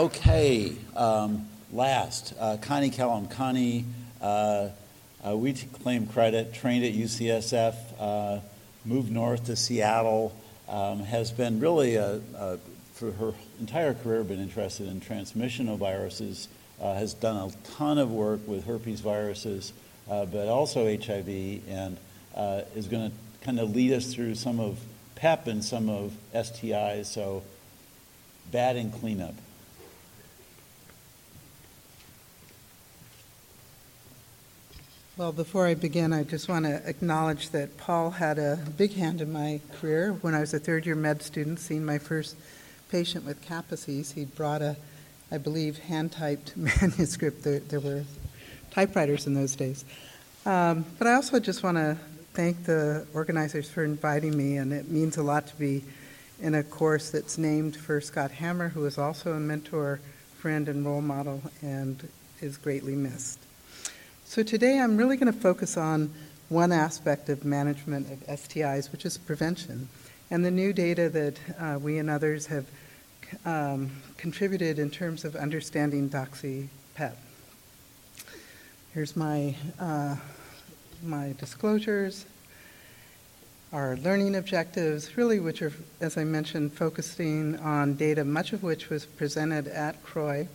Okay, um, last, uh, Connie Celum. Connie, uh, uh, we claim credit, trained at UCSF, uh, moved north to Seattle, um, has been really, a, a, for her entire career, been interested in transmission of viruses, uh, has done a ton of work with herpes viruses, uh, but also HIV, and is going to kind of lead us through some of PEP and some of STIs, so batting cleanup. Well, before I begin, I just want to acknowledge that Paul had a big hand in my career. When I was a third year med student, seeing my first patient with Kaposi's, he brought a, I believe, hand typed manuscript. There, there, were typewriters in those days. Um, but I also just want to thank the organizers for inviting me, and it means a lot to be in a course that's named for Scott Hammer, who is also a mentor, friend, and role model, and is greatly missed. So today I'm really going to focus on one aspect of management of STIs, which is prevention, and the new data that uh, we and others have um, contributed in terms of understanding doxy-PEP. Here's my uh, my disclosures, our learning objectives, really which are, as I mentioned, focusing on data, much of which was presented at CROI,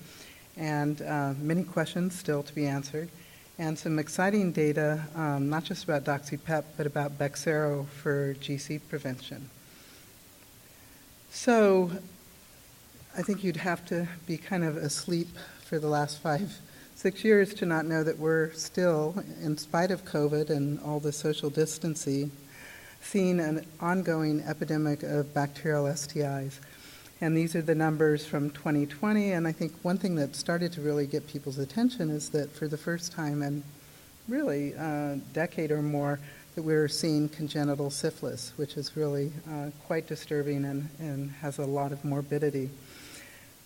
and uh, many questions still to be answered, and some exciting data, um, not just about doxy-PEP, but about Bexsero for GC prevention. So I think you'd have to be kind of asleep for the last five six years to not know that we're still, in spite of COVID and all the social distancing, seeing an ongoing epidemic of bacterial STIs. And these are the numbers from 2020. And I think one thing that started to really get people's attention is that for the first time in really a decade or more, that we're seeing congenital syphilis, which is really uh, quite disturbing and, and has a lot of morbidity.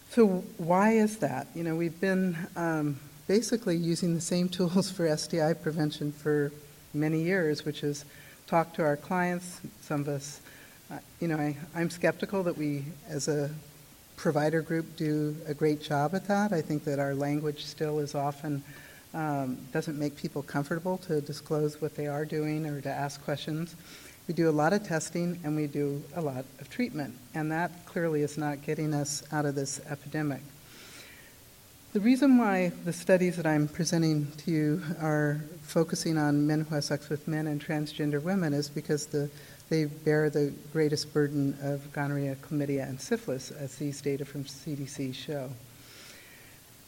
So why is that? You know, we've been um, basically using the same tools for STI prevention for many years, which is talk to our clients. Some of us, uh, you know, I, I'm skeptical that we, as a provider group, do a great job at that. I think that our language still is often um, doesn't make people comfortable to disclose what they are doing or to ask questions. We do a lot of testing and we do a lot of treatment, and that clearly is not getting us out of this epidemic. The reason why the studies that I'm presenting to you are focusing on men who have sex with men and transgender women is because the, they bear the greatest burden of gonorrhea, chlamydia, and syphilis, as these data from CDC show.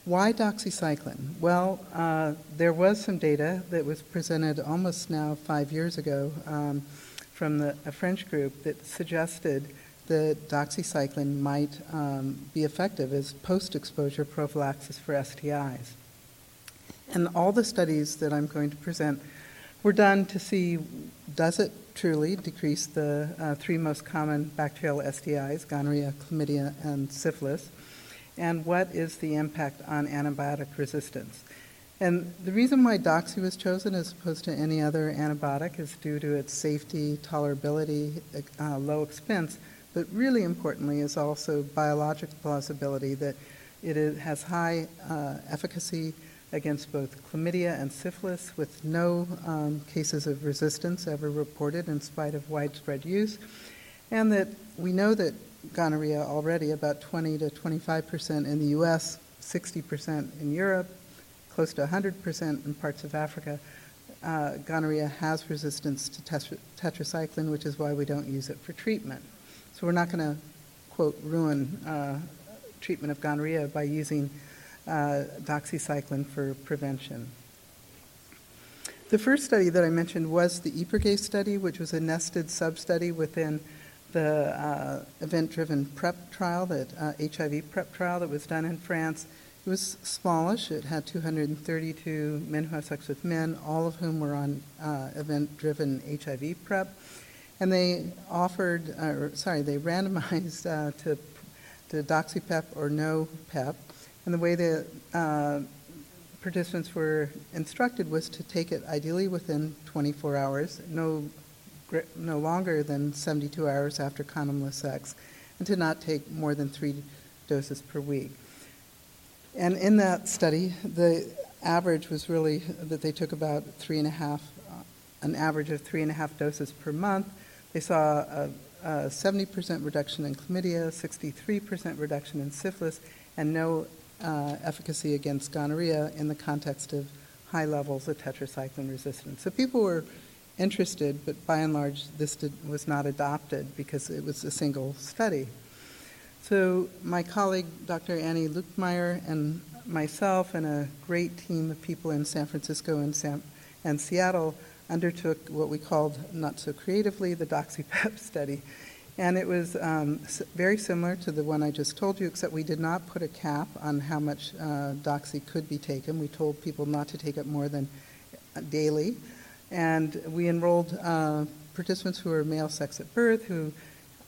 Why doxycycline? Well, uh, there was some data that was presented almost now five years ago um, from the, a French group that suggested that doxycycline might um, be effective as post exposure prophylaxis for STIs. And all the studies that I'm going to present were done to see does it truly decrease the uh, three most common bacterial STIs, gonorrhea, chlamydia, and syphilis, and what is the impact on antibiotic resistance. And the reason why doxy was chosen as opposed to any other antibiotic is due to its safety, tolerability, uh, low expense, but really importantly is also biologic plausibility that it has high uh, efficacy against both chlamydia and syphilis with no um, cases of resistance ever reported in spite of widespread use, and that we know that gonorrhea already about 20 to 25 percent in the U.S., 60 percent in Europe, close to 100 percent in parts of Africa. Uh, gonorrhea has resistance to tetracycline, which is why we don't use it for treatment. So we're not going to, quote, ruin uh, treatment of gonorrhea by using uh, doxycycline for prevention. The first study that I mentioned was the IPERGAY study, which was a nested sub-study within the uh, event-driven PrEP trial, that uh, HIV PrEP trial that was done in France. It was smallish. It had 232 men who have sex with men, all of whom were on uh, event-driven HIV PrEP and they offered, uh, sorry, they randomized uh, to, to doxy-PEP or no PEP. And the way the uh, participants were instructed was to take it ideally within 24 hours, no, no longer than 72 hours after condomless sex, and to not take more than three doses per week. And in that study, the average was really that they took about three and a half, uh, an average of three and a half doses per month. They saw a, a 70% reduction in chlamydia, 63% reduction in syphilis, and no uh, efficacy against gonorrhea in the context of high levels of tetracycline resistance. So people were interested, but by and large, this did, was not adopted because it was a single study. So my colleague, Dr. Annie Luetkemeyer, and myself, and a great team of people in San Francisco and, San, and Seattle undertook what we called, not so creatively, the DoxyPEP study. And it was um, very similar to the one I just told you, except we did not put a cap on how much uh, doxy could be taken. We told people not to take it more than uh, daily. And we enrolled uh, participants who were male sex at birth, who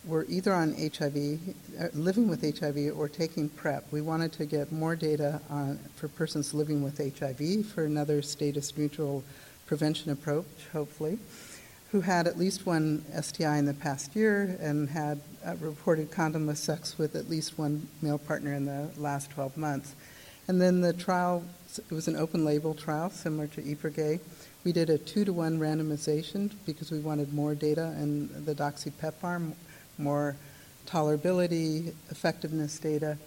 were either on HIV, uh, living with HIV, or taking PrEP. We wanted to get more data on, for persons living with HIV for another status neutral prevention approach, hopefully, who had at least one STI in the past year and had uh, reported condomless sex with at least one male partner in the last 12 months. And then the trial, it was an open label trial similar to IPERGAY. We did a two to one randomization because we wanted more data in the doxy-PEP arm, more tolerability, effectiveness data.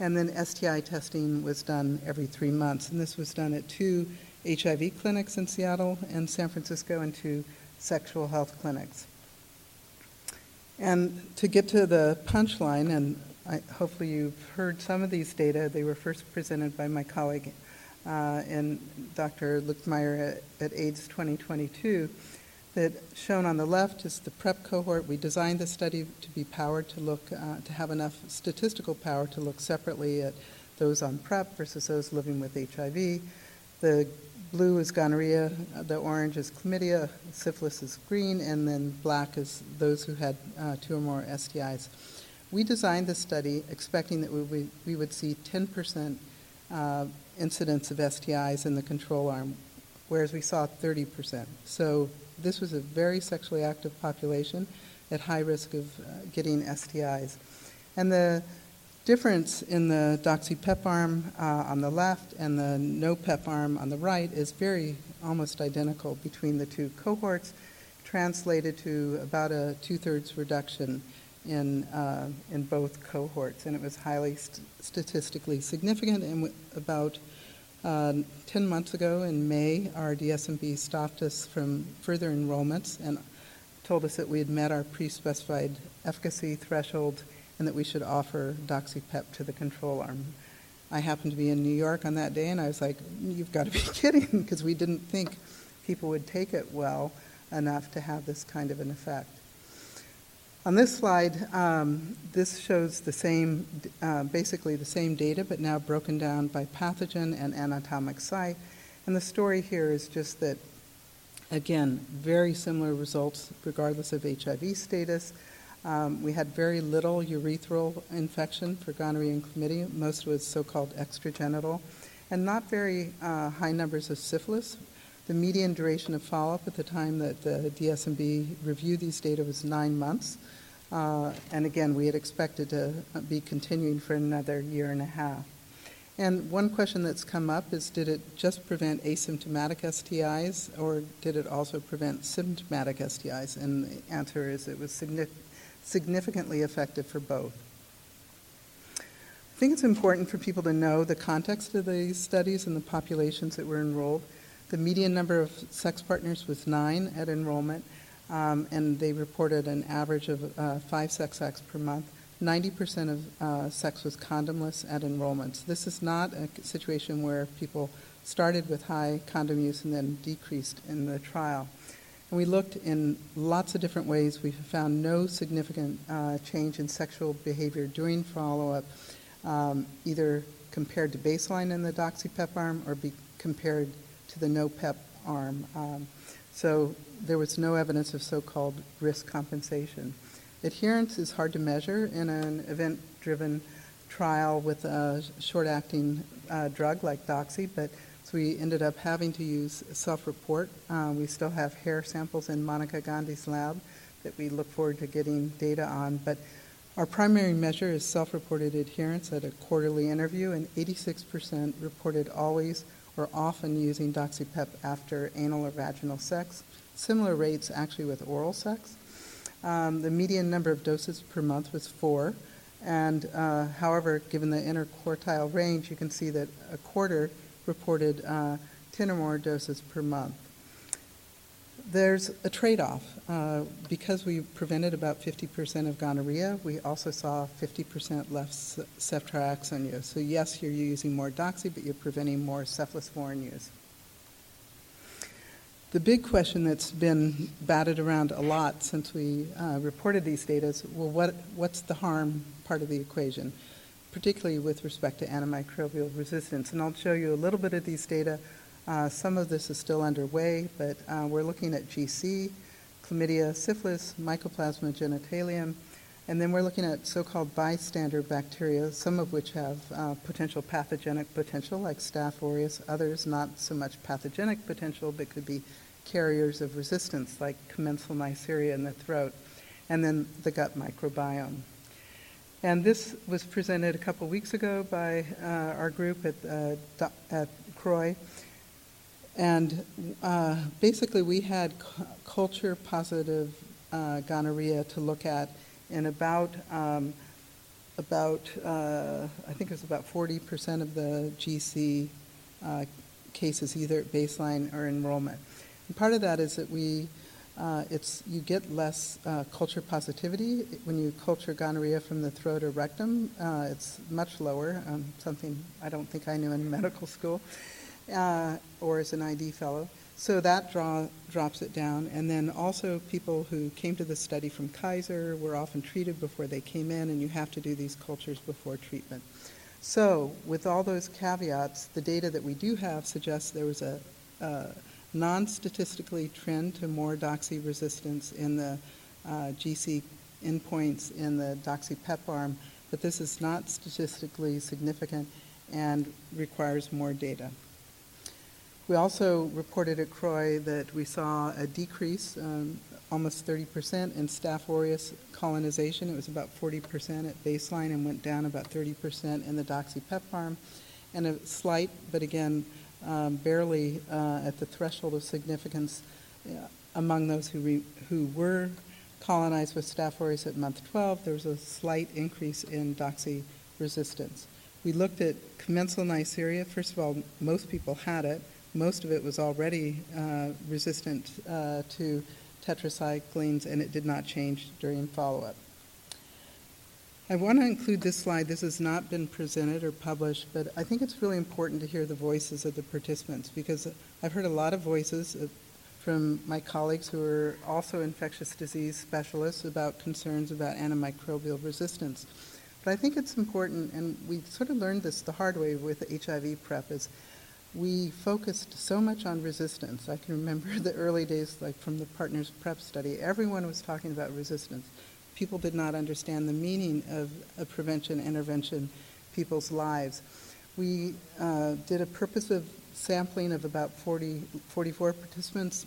And then STI testing was done every three months. And this was done at two HIV clinics in Seattle and San Francisco and two sexual health clinics. And to get to the punchline, and I, hopefully you've heard some of these data, they were first presented by my colleague uh, and Dr. Luetkemeyer at, at AIDS 2022 that shown on the left is the PrEP cohort. We designed the study to be powered to look, uh, to have enough statistical power to look separately at those on PrEP versus those living with HIV. The blue is gonorrhea, the orange is chlamydia, syphilis is green, and then black is those who had uh, two or more STIs. We designed the study expecting that we, we would see 10% uh, incidence of STIs in the control arm, whereas we saw 30%. So this was a very sexually active population at high risk of uh, getting STIs. And the difference in the doxy-PEP arm uh, on the left and the no-PEP arm on the right is very almost identical between the two cohorts, translated to about a two-thirds reduction in, uh, in both cohorts. And it was highly st- statistically significant. And w- about uh, 10 months ago in May, our DSMB stopped us from further enrollments and told us that we had met our pre-specified efficacy threshold and that we should offer doxy-PEP to the control arm. I happened to be in New York on that day, and I was like, "You've got to be kidding!" because we didn't think people would take it well enough to have this kind of an effect. On this slide, um, this shows the same, uh, basically the same data, but now broken down by pathogen and anatomic site. And the story here is just that, again, very similar results regardless of HIV status. Um, we had very little urethral infection for gonorrhea and chlamydia. Most was so-called extragenital, and not very uh, high numbers of syphilis. The median duration of follow-up at the time that the DSMB reviewed these data was nine months. Uh, and again, we had expected to be continuing for another year and a half. And one question that's come up is did it just prevent asymptomatic STIs or did it also prevent symptomatic STIs? And the answer is it was significantly effective for both. I think it's important for people to know the context of these studies and the populations that were enrolled. The median number of sex partners was nine at enrollment, um, and they reported an average of uh, five sex acts per month. 90% of uh, sex was condomless at enrollments. This is not a situation where people started with high condom use and then decreased in the trial. And we looked in lots of different ways. We found no significant uh, change in sexual behavior during follow-up, um, either compared to baseline in the doxy-PEP arm or be compared to the no-PEP arm. Um, so there was no evidence of so-called risk compensation. Adherence is hard to measure in an event-driven trial with a short-acting uh, drug like doxy, but so we ended up having to use self-report. Uh, we still have hair samples in Monica Gandhi's lab that we look forward to getting data on, but Our primary measure is self-reported adherence at a quarterly interview, and 86% reported always or often using doxypep after anal or vaginal sex. Similar rates actually with oral sex. Um, the median number of doses per month was four, and uh, however, given the interquartile range, you can see that a quarter reported uh, 10 or more doses per month. There's a trade off. Uh, because we prevented about 50% of gonorrhea, we also saw 50% less ceftriaxone use. So, yes, you're using more doxy, but you're preventing more cephalosporin use. The big question that's been batted around a lot since we uh, reported these data is well, what, what's the harm part of the equation, particularly with respect to antimicrobial resistance? And I'll show you a little bit of these data uh, some of this is still underway, but uh, we're looking at GC, chlamydia, syphilis, mycoplasma genitalium, and then we're looking at so-called bystander bacteria, some of which have uh, potential pathogenic potential, like Staph aureus, others not so much pathogenic potential, but could be carriers of resistance, like commensal Neisseria in the throat, and then the gut microbiome. And this was presented a couple weeks ago by uh, our group at, uh, at CROI. And uh, basically, we had cu- culture positive uh, gonorrhea to look at in about um, about uh, I think it was about 40% of the GC uh, cases, either at baseline or enrollment. And part of that is that we uh, it's you get less uh, culture positivity when you culture gonorrhea from the throat or rectum. it's much lower. Um, something I don't think I knew in medical school uh, or as an ID fellow. So that draw, drops it down. And then also people who came to the study from Kaiser were often treated before they came in, and you have to do these cultures before treatment. So with all those caveats, the data that we do have suggests there was a, a non-statistically trend to more doxy resistance in the uh, GC endpoints in the doxy pep arm, but this is not statistically significant and requires more data. We also reported at CROI that we saw a decrease, um, almost 30%, in Staph aureus colonization. It was about 40% at baseline and went down about 30% in the doxypep arm, and a slight, but again, um, barely uh, at the threshold of significance uh, among those who, re- who were colonized with Staph aureus at month 12. There was a slight increase in doxy resistance. We looked at commensal Neisseria. First of all, most people had it most of it was already uh, resistant uh, to tetracyclines and it did not change during follow-up. I want to include this slide. This has not been presented or published, but I think it's really important to hear the voices of the participants because I've heard a lot of voices from my colleagues who are also infectious disease specialists about concerns about antimicrobial resistance. But I think it's important, and we sort of learned this the hard way with HIV PrEP, is we focused so much on resistance. I can remember the early days, like from the Partners PrEP study, everyone was talking about resistance. People did not understand the meaning of a prevention intervention, people's lives. We uh, did a purposive sampling of about 40, 44 participants,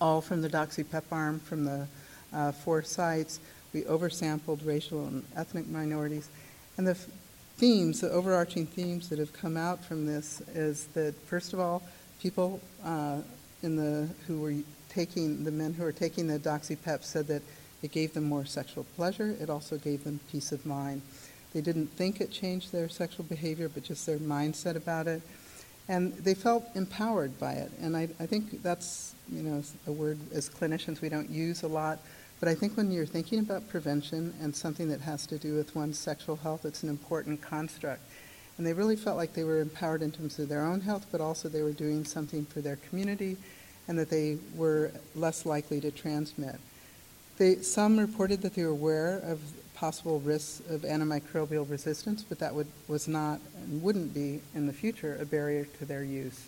all from the doxypep arm from the uh, four sites. We oversampled racial and ethnic minorities. And the themes, the overarching themes that have come out from this is that first of all, people uh, in the who were taking the men who were taking the doxypep said that it gave them more sexual pleasure. It also gave them peace of mind. They didn't think it changed their sexual behavior, but just their mindset about it. And they felt empowered by it. And I, I think that's, you know, a word as clinicians we don't use a lot, but I think when you're thinking about prevention and something that has to do with one's sexual health, it's an important construct. And they really felt like they were empowered in terms of their own health, but also they were doing something for their community and that they were less likely to transmit. They, some reported that they were aware of possible risks of antimicrobial resistance, but that would, was not and wouldn't be in the future a barrier to their use.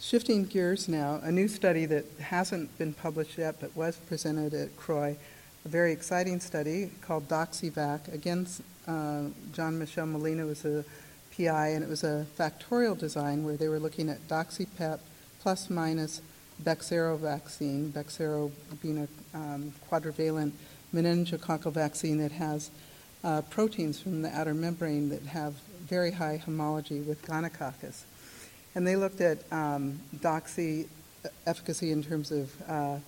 Shifting gears now, a new study that hasn't been published yet but was presented at CROI, a very exciting study called DoxyVac. Again, uh, Jean-Michel Molina was a PI, and it was a factorial design where they were looking at DoxyPep plus minus Bexsero vaccine, Bexsero being a um, quadrivalent meningococcal vaccine that has uh, proteins from the outer membrane that have very high homology with gonococcus. And they looked at um, doxy efficacy in terms of, uh,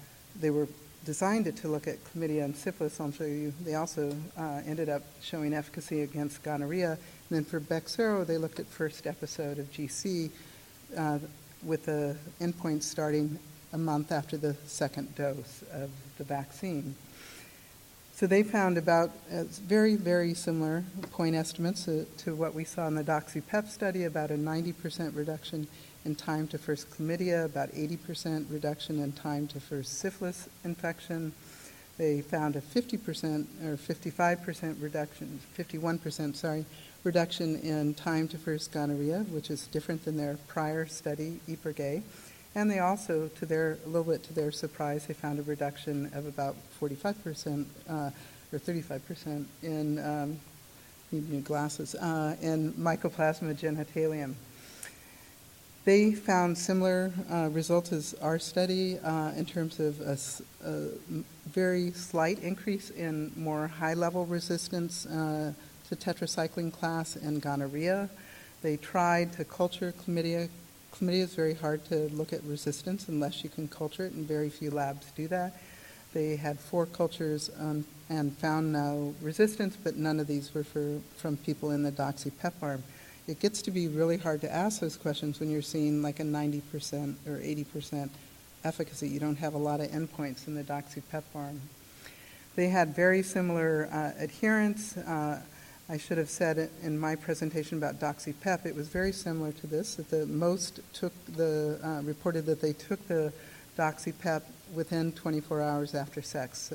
they were designed it to look at chlamydia and syphilis. I'll show you. They also uh, ended up showing efficacy against gonorrhea. And then for Bexsero, they looked at first episode of GC uh, with the endpoint starting a month after the second dose of the vaccine. So they found about uh, very, very similar point estimates to, to what we saw in the DoxyPEP study, about a 90% reduction in time to first chlamydia, about 80% reduction in time to first syphilis infection. They found a 50% or 55% reduction, 51%, sorry, reduction in time to first gonorrhea, which is different than their prior study, IPERGAY. And they also, to their, a little bit to their surprise, they found a reduction of about 45% uh, or 35% in, um, need new glasses, uh, in Mycoplasma genitalium. They found similar uh, results as our study uh, in terms of a, a, very slight increase in more high level resistance uh, to tetracycline class and gonorrhea. They tried to culture chlamydia. Chlamydia is very hard to look at resistance unless you can culture it, and very few labs do that. They had four cultures um, and found no resistance, but none of these were for, from people in the doxypep arm it gets to be really hard to ask those questions when you're seeing like a 90% or 80% efficacy. You don't have a lot of endpoints in the doxypep arm. They had very similar uh, adherence. Uh, I should have said it in my presentation about doxypep. It was very similar to this. That the most took the uh, reported that they took the doxypep within 24 hours after sex,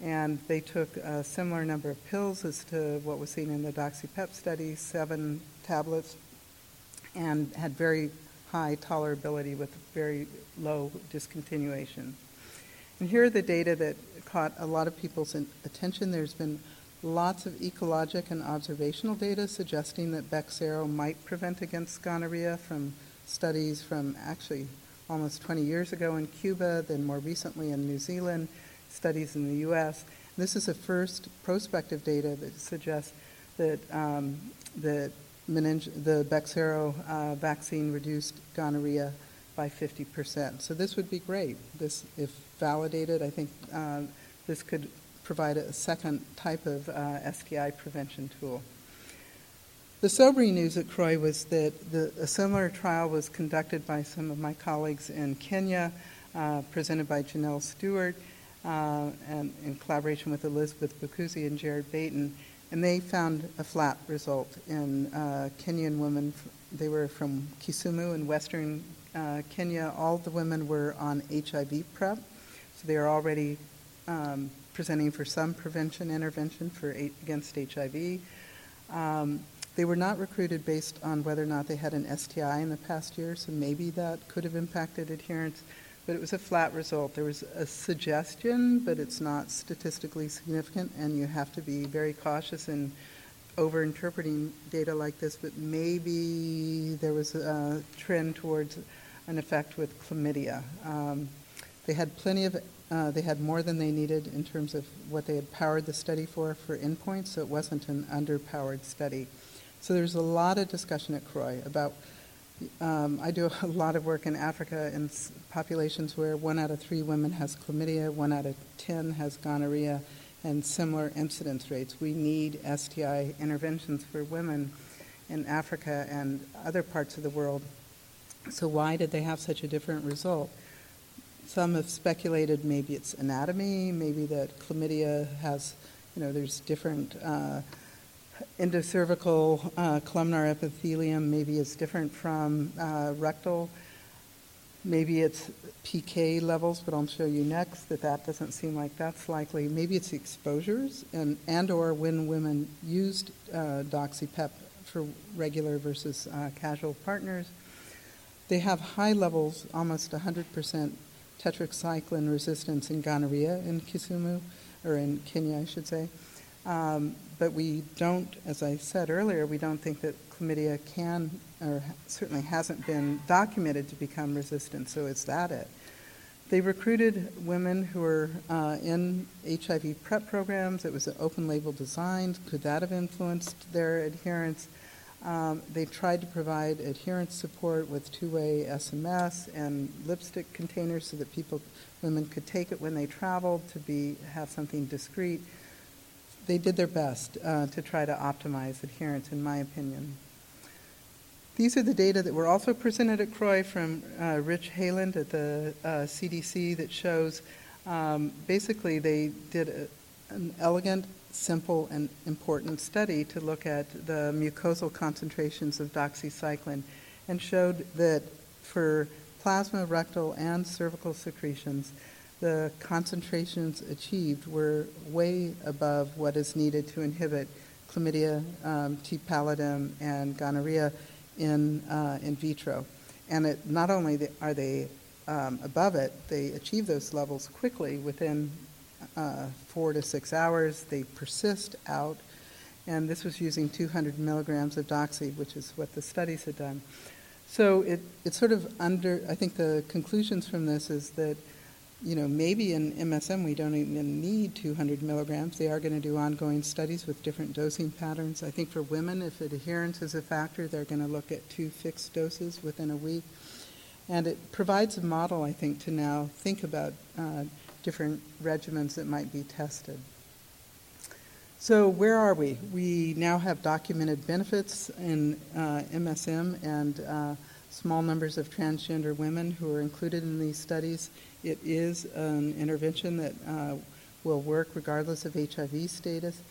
and they took a similar number of pills as to what was seen in the doxypep study, seven tablets and had very high tolerability with very low discontinuation. And here are the data that caught a lot of people's attention. There's been lots of ecologic and observational data suggesting that Bexsero might prevent against gonorrhea from studies from actually almost 20 years ago in Cuba, then more recently in New Zealand, studies in the U.S. This is the first prospective data that suggests that, um, that meninge- the Bexsero uh, vaccine reduced gonorrhea by 50%. So this would be great. This, if validated, I think uh, this could provide a second type of uh, STI prevention tool. The sobering news at CROI was that the, a similar trial was conducted by some of my colleagues in Kenya, uh, presented by Jenell Stewart, uh, and in collaboration with Elizabeth Bukusi and Jared Baeten and they found a flat result in uh, Kenyan women. They were from Kisumu in western uh, Kenya. All the women were on HIV PrEP, so they are already um, presenting for some prevention intervention for against HIV. Um, they were not recruited based on whether or not they had an STI in the past year, so maybe that could have impacted adherence but it was a flat result. There was a suggestion, but it's not statistically significant, and you have to be very cautious in over-interpreting data like this, but maybe there was a trend towards an effect with chlamydia. Um, they had plenty of, uh, they had more than they needed in terms of what they had powered the study for, for endpoints, so it wasn't an underpowered study. So there's a lot of discussion at CROI about um, I do a lot of work in Africa in populations where one out of three women has chlamydia, one out of ten has gonorrhea, and similar incidence rates. We need STI interventions for women in Africa and other parts of the world. So, why did they have such a different result? Some have speculated maybe it's anatomy, maybe that chlamydia has, you know, there's different. Uh, endocervical uh, columnar epithelium maybe it's different from uh, rectal. Maybe it's PK levels, but I'll show you next that that doesn't seem like that's likely. Maybe it's exposures and, and or when women used uh, doxypep for regular versus uh, casual partners. They have high levels, almost 100% tetracycline resistance in gonorrhea in Kisumu, or in Kenya, I should say. Um, but we don't, as I said earlier, we don't think that chlamydia can, or certainly hasn't been documented to become resistant, so is that it? They recruited women who were uh, in HIV PrEP programs. It was an open label design. Could that have influenced their adherence? Um, they tried to provide adherence support with two-way SMS and lipstick containers so that people, women could take it when they traveled to be have something discreet. They did their best uh, to try to optimize adherence, in my opinion. These are the data that were also presented at CROI from uh, Rich Haaland at the uh, CDC that shows um, basically they did a, an elegant, simple, and important study to look at the mucosal concentrations of doxycycline and showed that for plasma, rectal, and cervical secretions, the concentrations achieved were way above what is needed to inhibit chlamydia, um, T. pallidum, and gonorrhea in, uh, in vitro. And it, not only are they um, above it, they achieve those levels quickly within uh, four to six hours. They persist out. And this was using 200 milligrams of doxy, which is what the studies had done. So it, it's sort of under, I think the conclusions from this is that you know, maybe in MSM we don't even need 200 milligrams. They are going to do ongoing studies with different dosing patterns. I think for women, if adherence is a factor, they're going to look at two fixed doses within a week. And it provides a model, I think, to now think about uh, different regimens that might be tested. So, where are we? We now have documented benefits in uh, MSM and uh, small numbers of transgender women who are included in these studies. It is an intervention that uh, will work regardless of HIV status.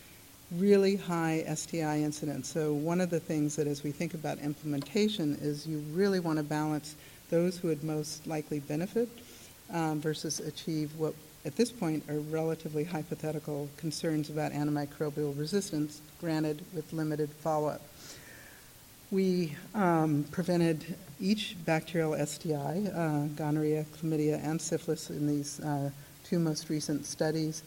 Really high STI incidence. So, one of the things that as we think about implementation is you really want to balance those who would most likely benefit um, versus achieve what at this point are relatively hypothetical concerns about antimicrobial resistance, granted with limited follow up. We um, prevented each bacterial STI, uh, gonorrhea, chlamydia, and syphilis in these uh, two most recent studies.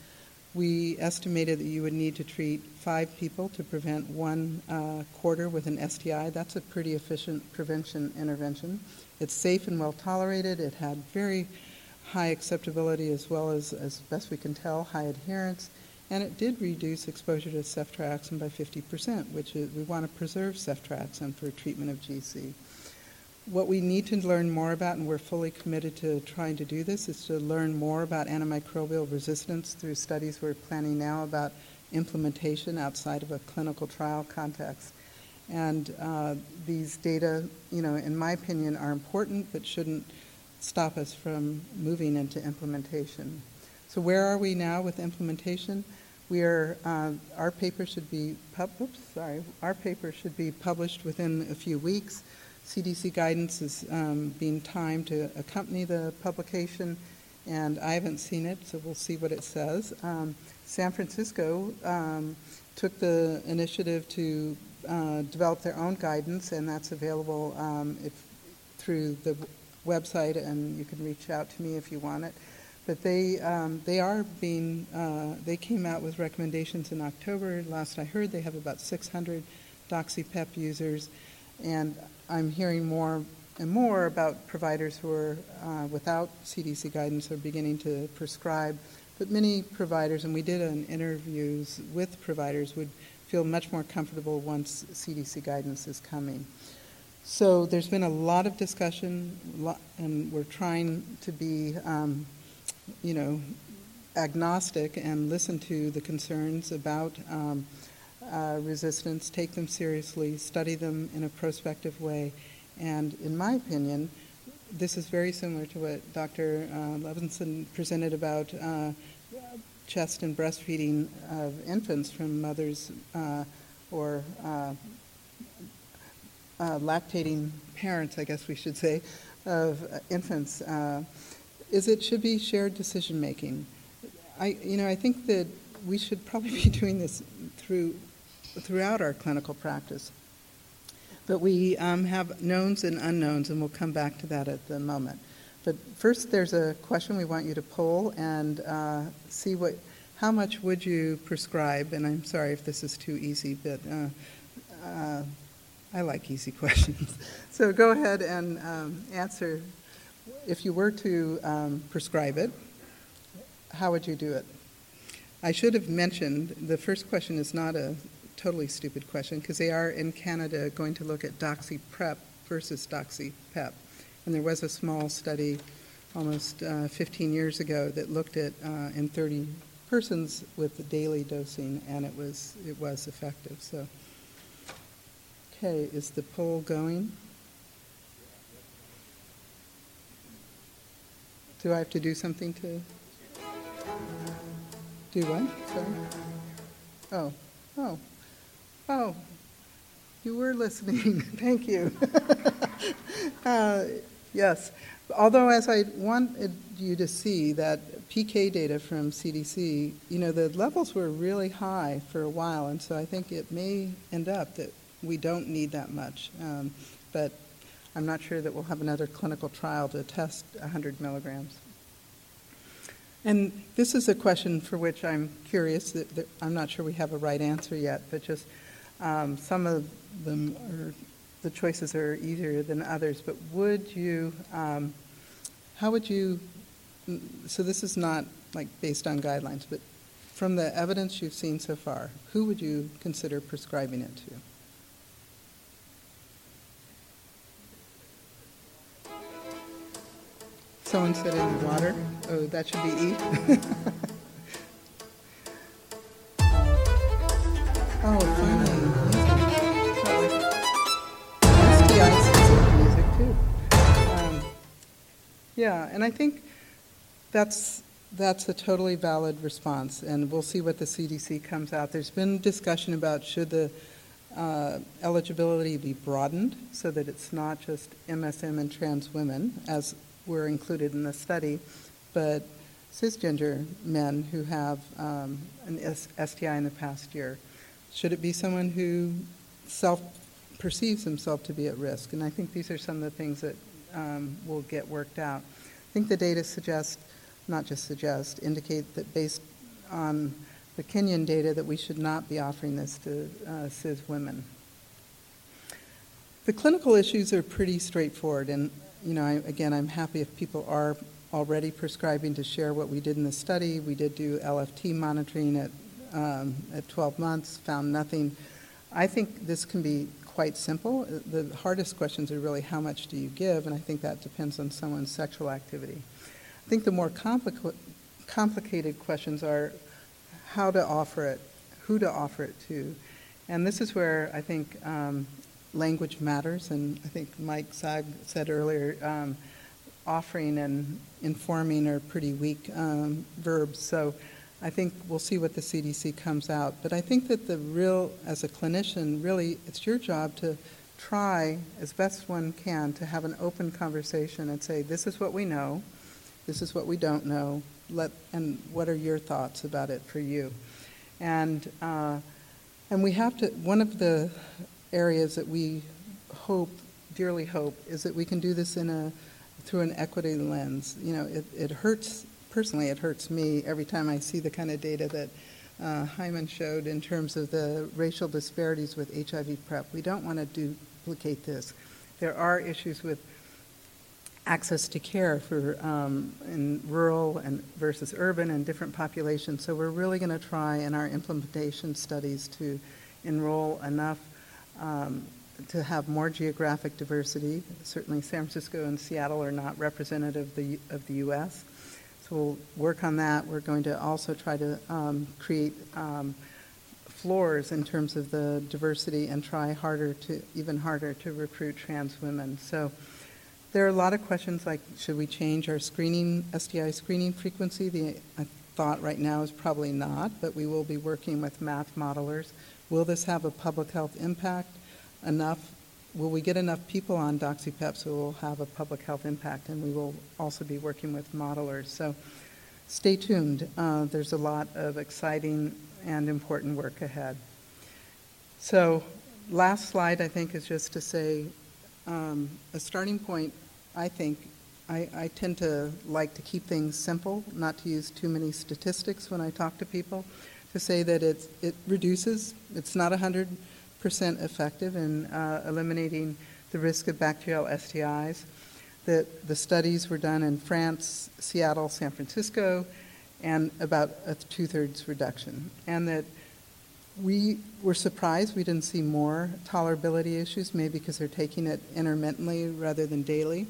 We estimated that you would need to treat five people to prevent one uh, quarter with an STI. That's a pretty efficient prevention intervention. It's safe and well tolerated. It had very high acceptability as well as, as best we can tell, high adherence and it did reduce exposure to ceftriaxone by 50%, which is, we want to preserve ceftriaxone for treatment of GC. What we need to learn more about, and we're fully committed to trying to do this, is to learn more about antimicrobial resistance through studies we're planning now about implementation outside of a clinical trial context. And uh, these data, you know, in my opinion, are important but shouldn't stop us from moving into implementation. So where are we now with implementation? We are, uh, our paper should be, pub- oops, sorry, our paper should be published within a few weeks. CDC guidance is um, being timed to accompany the publication, and I haven't seen it, so we'll see what it says. Um, San Francisco um, took the initiative to uh, develop their own guidance, and that's available um, if, through the website, and you can reach out to me if you want it. But they, um, they are being, uh, they came out with recommendations in October. Last I heard, they have about 600 DoxyPEP users. And I'm hearing more and more about providers who are uh, without CDC guidance are beginning to prescribe. But many providers, and we did an interviews with providers, would feel much more comfortable once CDC guidance is coming. So there's been a lot of discussion, and we're trying to be um, you know, agnostic and listen to the concerns about um, uh, resistance, take them seriously, study them in a prospective way. And in my opinion, this is very similar to what Dr. Uh, Levinson presented about uh, chest and breastfeeding of infants from mothers uh, or uh, uh, lactating parents, I guess we should say, of infants is it should be shared decision making. I, you know, I think that we should probably be doing this through, throughout our clinical practice. But we um, have knowns and unknowns, and we'll come back to that at the moment. But first, there's a question we want you to poll and uh, see what, how much would you prescribe? And I'm sorry if this is too easy, but uh, uh, I like easy questions. so go ahead and um, answer if you were to um, prescribe it, how would you do it? I should have mentioned the first question is not a totally stupid question because they are in Canada going to look at doxy prep versus doxy pep. And there was a small study almost uh, 15 years ago that looked at uh, in 30 persons with the daily dosing, and it was it was effective. So, okay, is the poll going? Do I have to do something to do what? Sorry. Oh, oh, oh. You were listening. Thank you. uh, yes. Although, as I wanted you to see that PK data from CDC, you know, the levels were really high for a while, and so I think it may end up that we don't need that much. Um, but I'm not sure that we'll have another clinical trial to test 100 milligrams. And this is a question for which I'm curious. That, that I'm not sure we have a right answer yet, but just um, some of them are, the choices are easier than others. But would you, um, how would you, so this is not like based on guidelines, but from the evidence you've seen so far, who would you consider prescribing it to? Someone said in the water. Oh, that should be E. oh, funny. STI music too. Um, yeah, and I think that's that's a totally valid response, and we'll see what the CDC comes out. There's been discussion about should the uh, eligibility be broadened so that it's not just MSM and trans women, as were included in the study, but cisgender men who have um, an STI in the past year. Should it be someone who self perceives himself to be at risk? And I think these are some of the things that um, will get worked out. I think the data suggest, not just suggest, indicate that based on the Kenyan data that we should not be offering this to uh, cis women. The clinical issues are pretty straightforward, and you know, I, again, I'm happy if people are already prescribing to share what we did in the study. We did do LFT monitoring at, um, at 12 months, found nothing. I think this can be quite simple. The hardest questions are really how much do you give, and I think that depends on someone's sexual activity. I think the more complica- complicated questions are how to offer it, who to offer it to. And this is where I think um, language matters, and I think Mike Saag said earlier, um, offering and informing are pretty weak um, verbs. So I think we'll see what the CDC comes out. But I think that the real, as a clinician, really, it's your job to try as best one can to have an open conversation and say, this is what we know, this is what we don't know, let, and what are your thoughts about it for you? And, uh, and we have to, one of the areas that we hope, dearly hope, is that we can do this in a through an equity lens. You know, it, it hurts personally. It hurts me every time I see the kind of data that uh, Hyman showed in terms of the racial disparities with HIV PrEP. We don't want to duplicate this. There are issues with access to care for um, in rural and versus urban and different populations. So we're really going to try in our implementation studies to enroll enough um, to have more geographic diversity. Certainly, San Francisco and Seattle are not representative of the, of the U.S. So we'll work on that. We're going to also try to um, create um, floors in terms of the diversity and try harder to, even harder to recruit trans women. So there are a lot of questions like should we change our screening, STI screening frequency? The I thought right now is probably not, but we will be working with math modelers Will this have a public health impact? Enough? Will we get enough people on DoxyPep so will have a public health impact? And we will also be working with modelers. So stay tuned. Uh, there's a lot of exciting and important work ahead. So, last slide, I think, is just to say um, a starting point, I think. I, I tend to like to keep things simple, not to use too many statistics when I talk to people to say that it, it reduces, it's not 100% effective in uh, eliminating the risk of bacterial STIs. that the studies were done in France, Seattle, San Francisco, and about a two-thirds reduction. And that we were surprised we didn't see more tolerability issues, maybe because they're taking it intermittently rather than daily.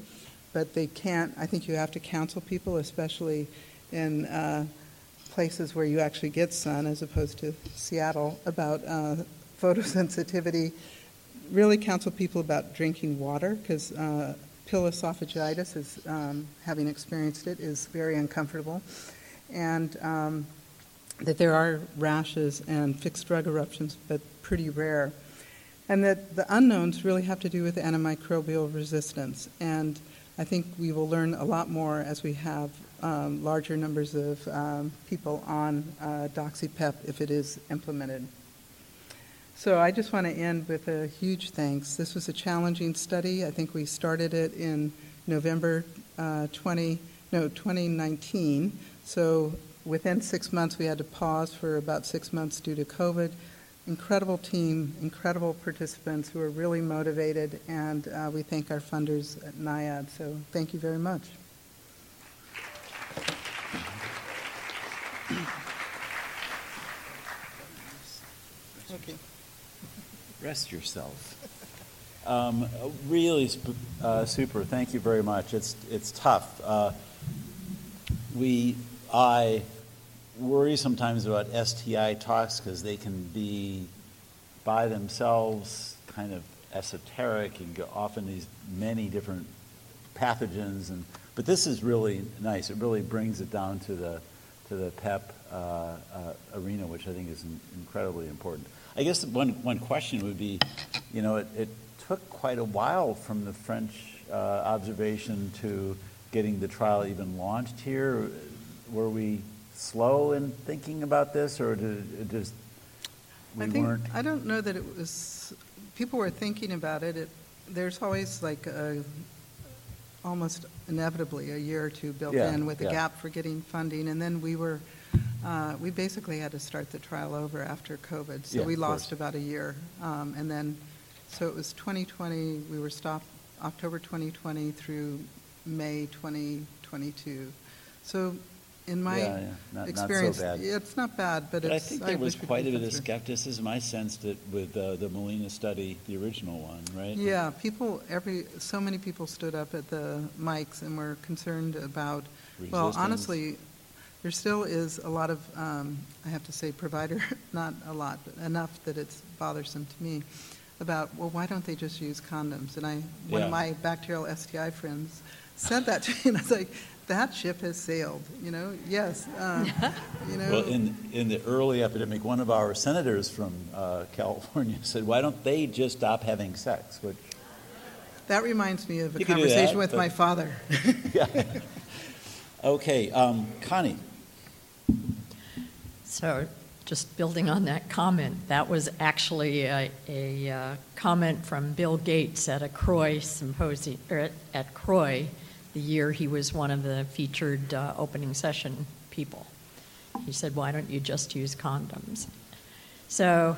But they can't, I think you have to counsel people, especially in uh, places where you actually get sun as opposed to Seattle, about uh, photosensitivity. Really counsel people about drinking water because uh, pill esophagitis, is, um, having experienced it, is very uncomfortable. And um, that there are rashes and fixed drug eruptions, but pretty rare. And that the unknowns really have to do with antimicrobial resistance. And I think we will learn a lot more as we have um, larger numbers of um, people on uh, DoxyPEP if it is implemented. So I just want to end with a huge thanks. This was a challenging study. I think we started it in November uh, 20, no, 2019. So within six months, we had to pause for about six months due to COVID. Incredible team, incredible participants who are really motivated, and uh, we thank our funders at NIAID. So thank you very much. Okay. Rest yourself. Um, really uh, super. Thank you very much. It's it's tough. Uh, we I worry sometimes about STI talks because they can be by themselves kind of esoteric and go off in these many different pathogens and but this is really nice. It really brings it down to the to the PEP uh, uh, arena, which I think is in, incredibly important. I guess one one question would be, you know, it, it took quite a while from the French uh, observation to getting the trial even launched here. Were we slow in thinking about this, or did it just we I think, weren't? I don't know that it was, people were thinking about it. it there's always like a, almost inevitably a year or two built Yeah, in with a yeah. gap for getting funding. And then we were, uh, we basically had to start the trial over after COVID. So Yeah, we of lost course. about a year. Um, and then, so it was 2020, we were stopped October 2020 through May 2022. So in my Yeah, yeah, not- not so experience, bad. it's not bad, but But I think there was wish we quite a could bit get of through. skepticism. I sensed it with uh, the Molina study, the original one, right? Yeah, people, every, so many people stood up at the mics and were concerned about, well, Resistance. honestly, there still is a lot of, um, I have to say provider, not a lot, but enough that it's bothersome to me, about, well, why don't they just use condoms? And I, one Yeah. of my bacterial STI friends said that to me, and I was like, that ship has sailed, you know, yes, um, you know. Well, in, in the early epidemic, one of our senators from uh, California said, why don't they just stop having sex? Which, That reminds me of a You do conversation that, with but- my father. yeah. Okay, um, Connie. So, just building on that comment, that was actually a, a uh, comment from Bill Gates at a CROI symposium, or at, at CROI, the year he was one of the featured uh, opening session people. He said, "Why don't you just use condoms?" So,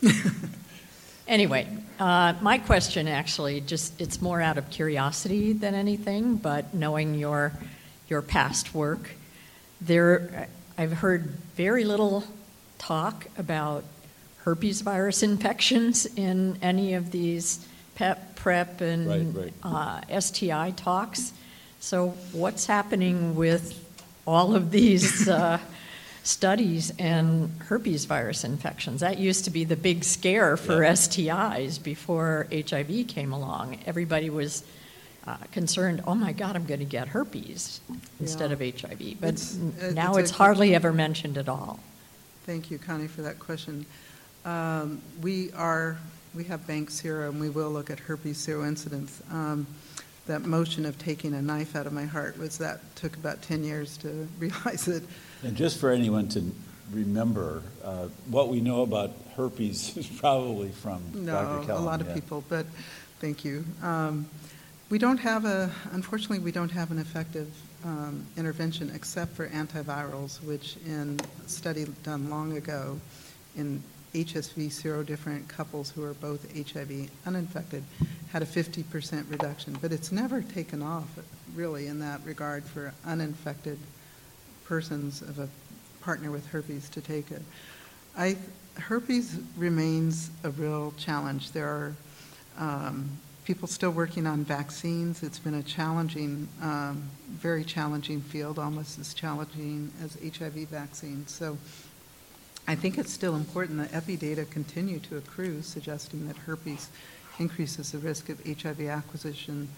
anyway, uh, my question actually just it's more out of curiosity than anything, but knowing your your past work, there I've heard very little talk about herpes virus infections in any of these PEP, PrEP, and Right, Uh, STI talks. So, what's happening with all of these uh, studies and herpes virus infections? That used to be the big scare for Yeah. STIs before HIV came along. Everybody was uh, concerned, oh my God, I'm going to get herpes instead Yeah. of HIV. But It's- n- it- now it's it's a- hardly ever mentioned at all. Thank you, Connie, for that question. Um, We are, we have bank zero, and we will look at herpes seroincidence. Um, That motion of taking a knife out of my heart was that, took about 10 years to realize it. And just for anyone to remember, uh, what we know about herpes is probably from Dr. No, Celum. a lot of yeah. people, but, thank you. Um, We don't have a, unfortunately, we don't have an effective um, intervention except for antivirals, which in a study done long ago in HSV serodiscordant couples who are both HIV uninfected had a 50% reduction, but it's never taken off, really, in that regard for uninfected persons of a partner with herpes to take it. I, herpes remains a real challenge. There are um, people still working on vaccines. It's been a challenging, um, very challenging field, almost as challenging as HIV vaccines. So I think it's still important that epi data continue to accrue, suggesting that herpes increases the risk of HIV acquisition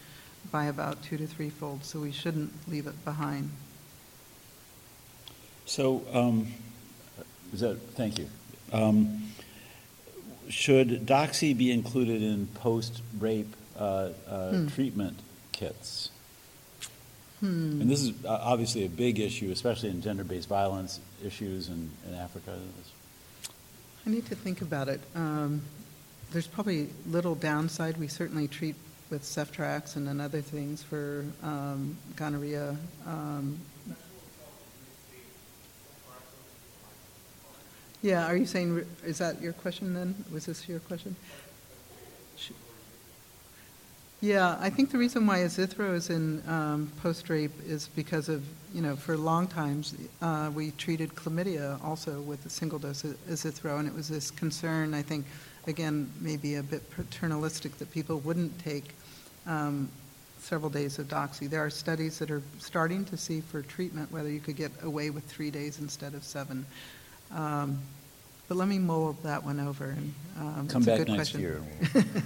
by about two to threefold, so we shouldn't leave it behind. So, um, is that, thank you. Um, Should doxy be included in post-rape uh, uh, Hmm. treatment kits? Hmm. And this is uh, obviously a big issue, especially in gender-based violence issues in, in Africa. I need to think about it. Um, There's probably little downside. We certainly treat with ceftrax and other things for um, gonorrhea. um, Yeah, are you saying, is that your question then? Was this your question? Yeah, I think the reason why azithro is in um, post-rape is because of, you know, for long times, uh, we treated chlamydia also with a single dose of azithro, and it was this concern, I think, again, maybe a bit paternalistic, that people wouldn't take um, several days of doxy. There are studies that are starting to see for treatment whether you could get away with three days instead of seven. Um, But let me mull that one over, and um, Come it's a back good next question. year.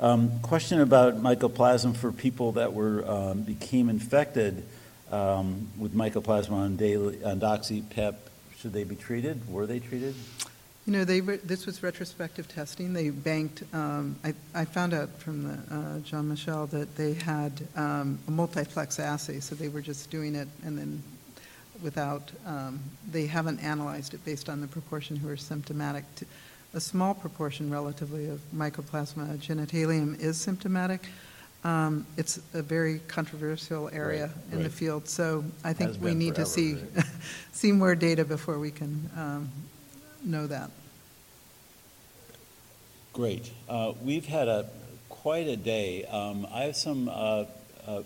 Um, Question about mycoplasma for people that were, um, became infected um, with mycoplasma on daily, on doxy pep. Should they be treated? Were they treated? You know, they, re- this was retrospective testing. They banked, um, I, I found out from the, uh, Jean Michel that they had um, a multiplex assay, so they were just doing it and then without, um, they haven't analyzed it based on the proportion who are symptomatic. A small proportion relatively of Mycoplasma genitalium is symptomatic. Um, It's a very controversial area Right, in the field, so I think Has we need to see, right? see more data before we can um, know that. Great. Uh, We've had a, quite a day. Um, I have some uh, uh,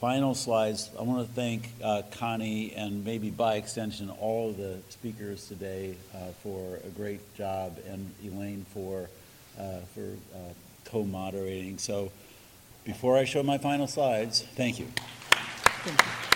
final slides. I want to thank uh, Connie and maybe by extension, all of the speakers today uh, for a great job and Elaine for, uh, for uh, co-moderating. So before I show my final slides, thank you. Thank you.